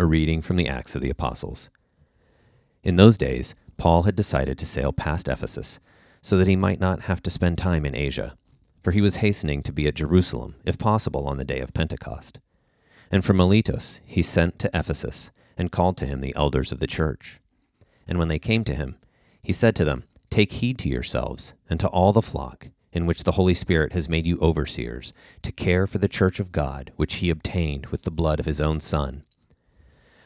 A reading from the Acts of the Apostles. In those days, Paul had decided to sail past Ephesus so that he might not have to spend time in Asia, for he was hastening to be at Jerusalem, if possible, on the day of Pentecost. And from Miletus he sent to Ephesus and called to him the elders of the church. And when they came to him, he said to them, Take heed to yourselves and to all the flock, in which the Holy Spirit has made you overseers, to care for the church of God, which he obtained with the blood of his own Son.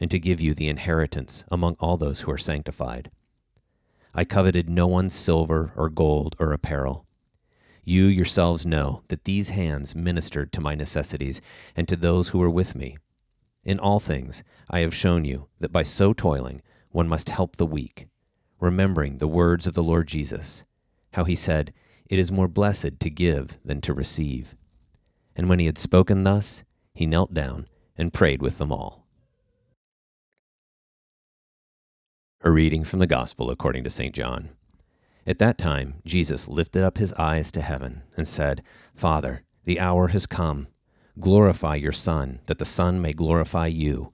and to give you the inheritance among all those who are sanctified. I coveted no one's silver or gold or apparel. You yourselves know that these hands ministered to my necessities and to those who were with me. In all things I have shown you that by so toiling one must help the weak, remembering the words of the Lord Jesus, how he said, It is more blessed to give than to receive. And when he had spoken thus, he knelt down and prayed with them all. A reading from the Gospel according to St. John. At that time, Jesus lifted up his eyes to heaven and said, Father, the hour has come. Glorify your Son, that the Son may glorify you,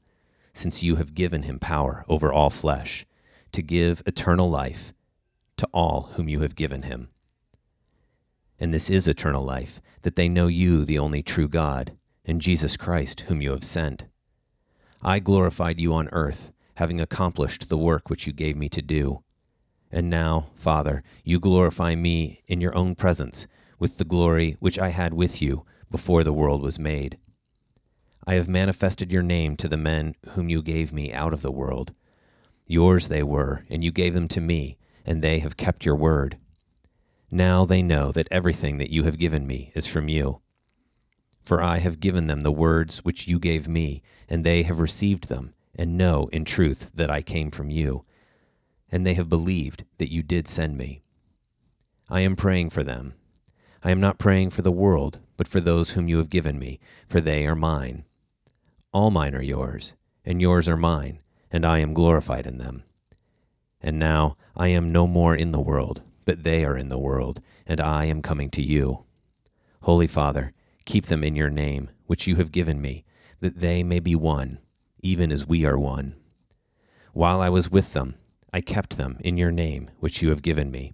since you have given him power over all flesh, to give eternal life to all whom you have given him. And this is eternal life, that they know you, the only true God, and Jesus Christ, whom you have sent. I glorified you on earth, having accomplished the work which you gave me to do. And now, Father, you glorify me in your own presence with the glory which I had with you before the world was made. I have manifested your name to the men whom you gave me out of the world. Yours they were, and you gave them to me, and they have kept your word. Now they know that everything that you have given me is from you. For I have given them the words which you gave me, and they have received them, and know in truth that I came from you and they have believed that you did send me. I am praying for them. I am not praying for the world, but for those whom you have given me, for they are mine. All mine are yours, and yours are mine, and I am glorified in them. And now I am no more in the world, but they are in the world, and I am coming to you. Holy Father, keep them in your name, which you have given me, that they may be one, even as we are one. While I was with them, I kept them in your name, which you have given me.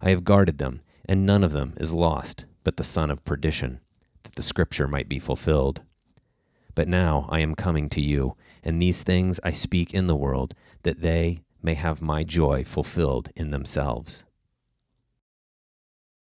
I have guarded them, and none of them is lost, but the son of perdition, that the scripture might be fulfilled. But now I am coming to you, and these things I speak in the world, that they may have my joy fulfilled in themselves.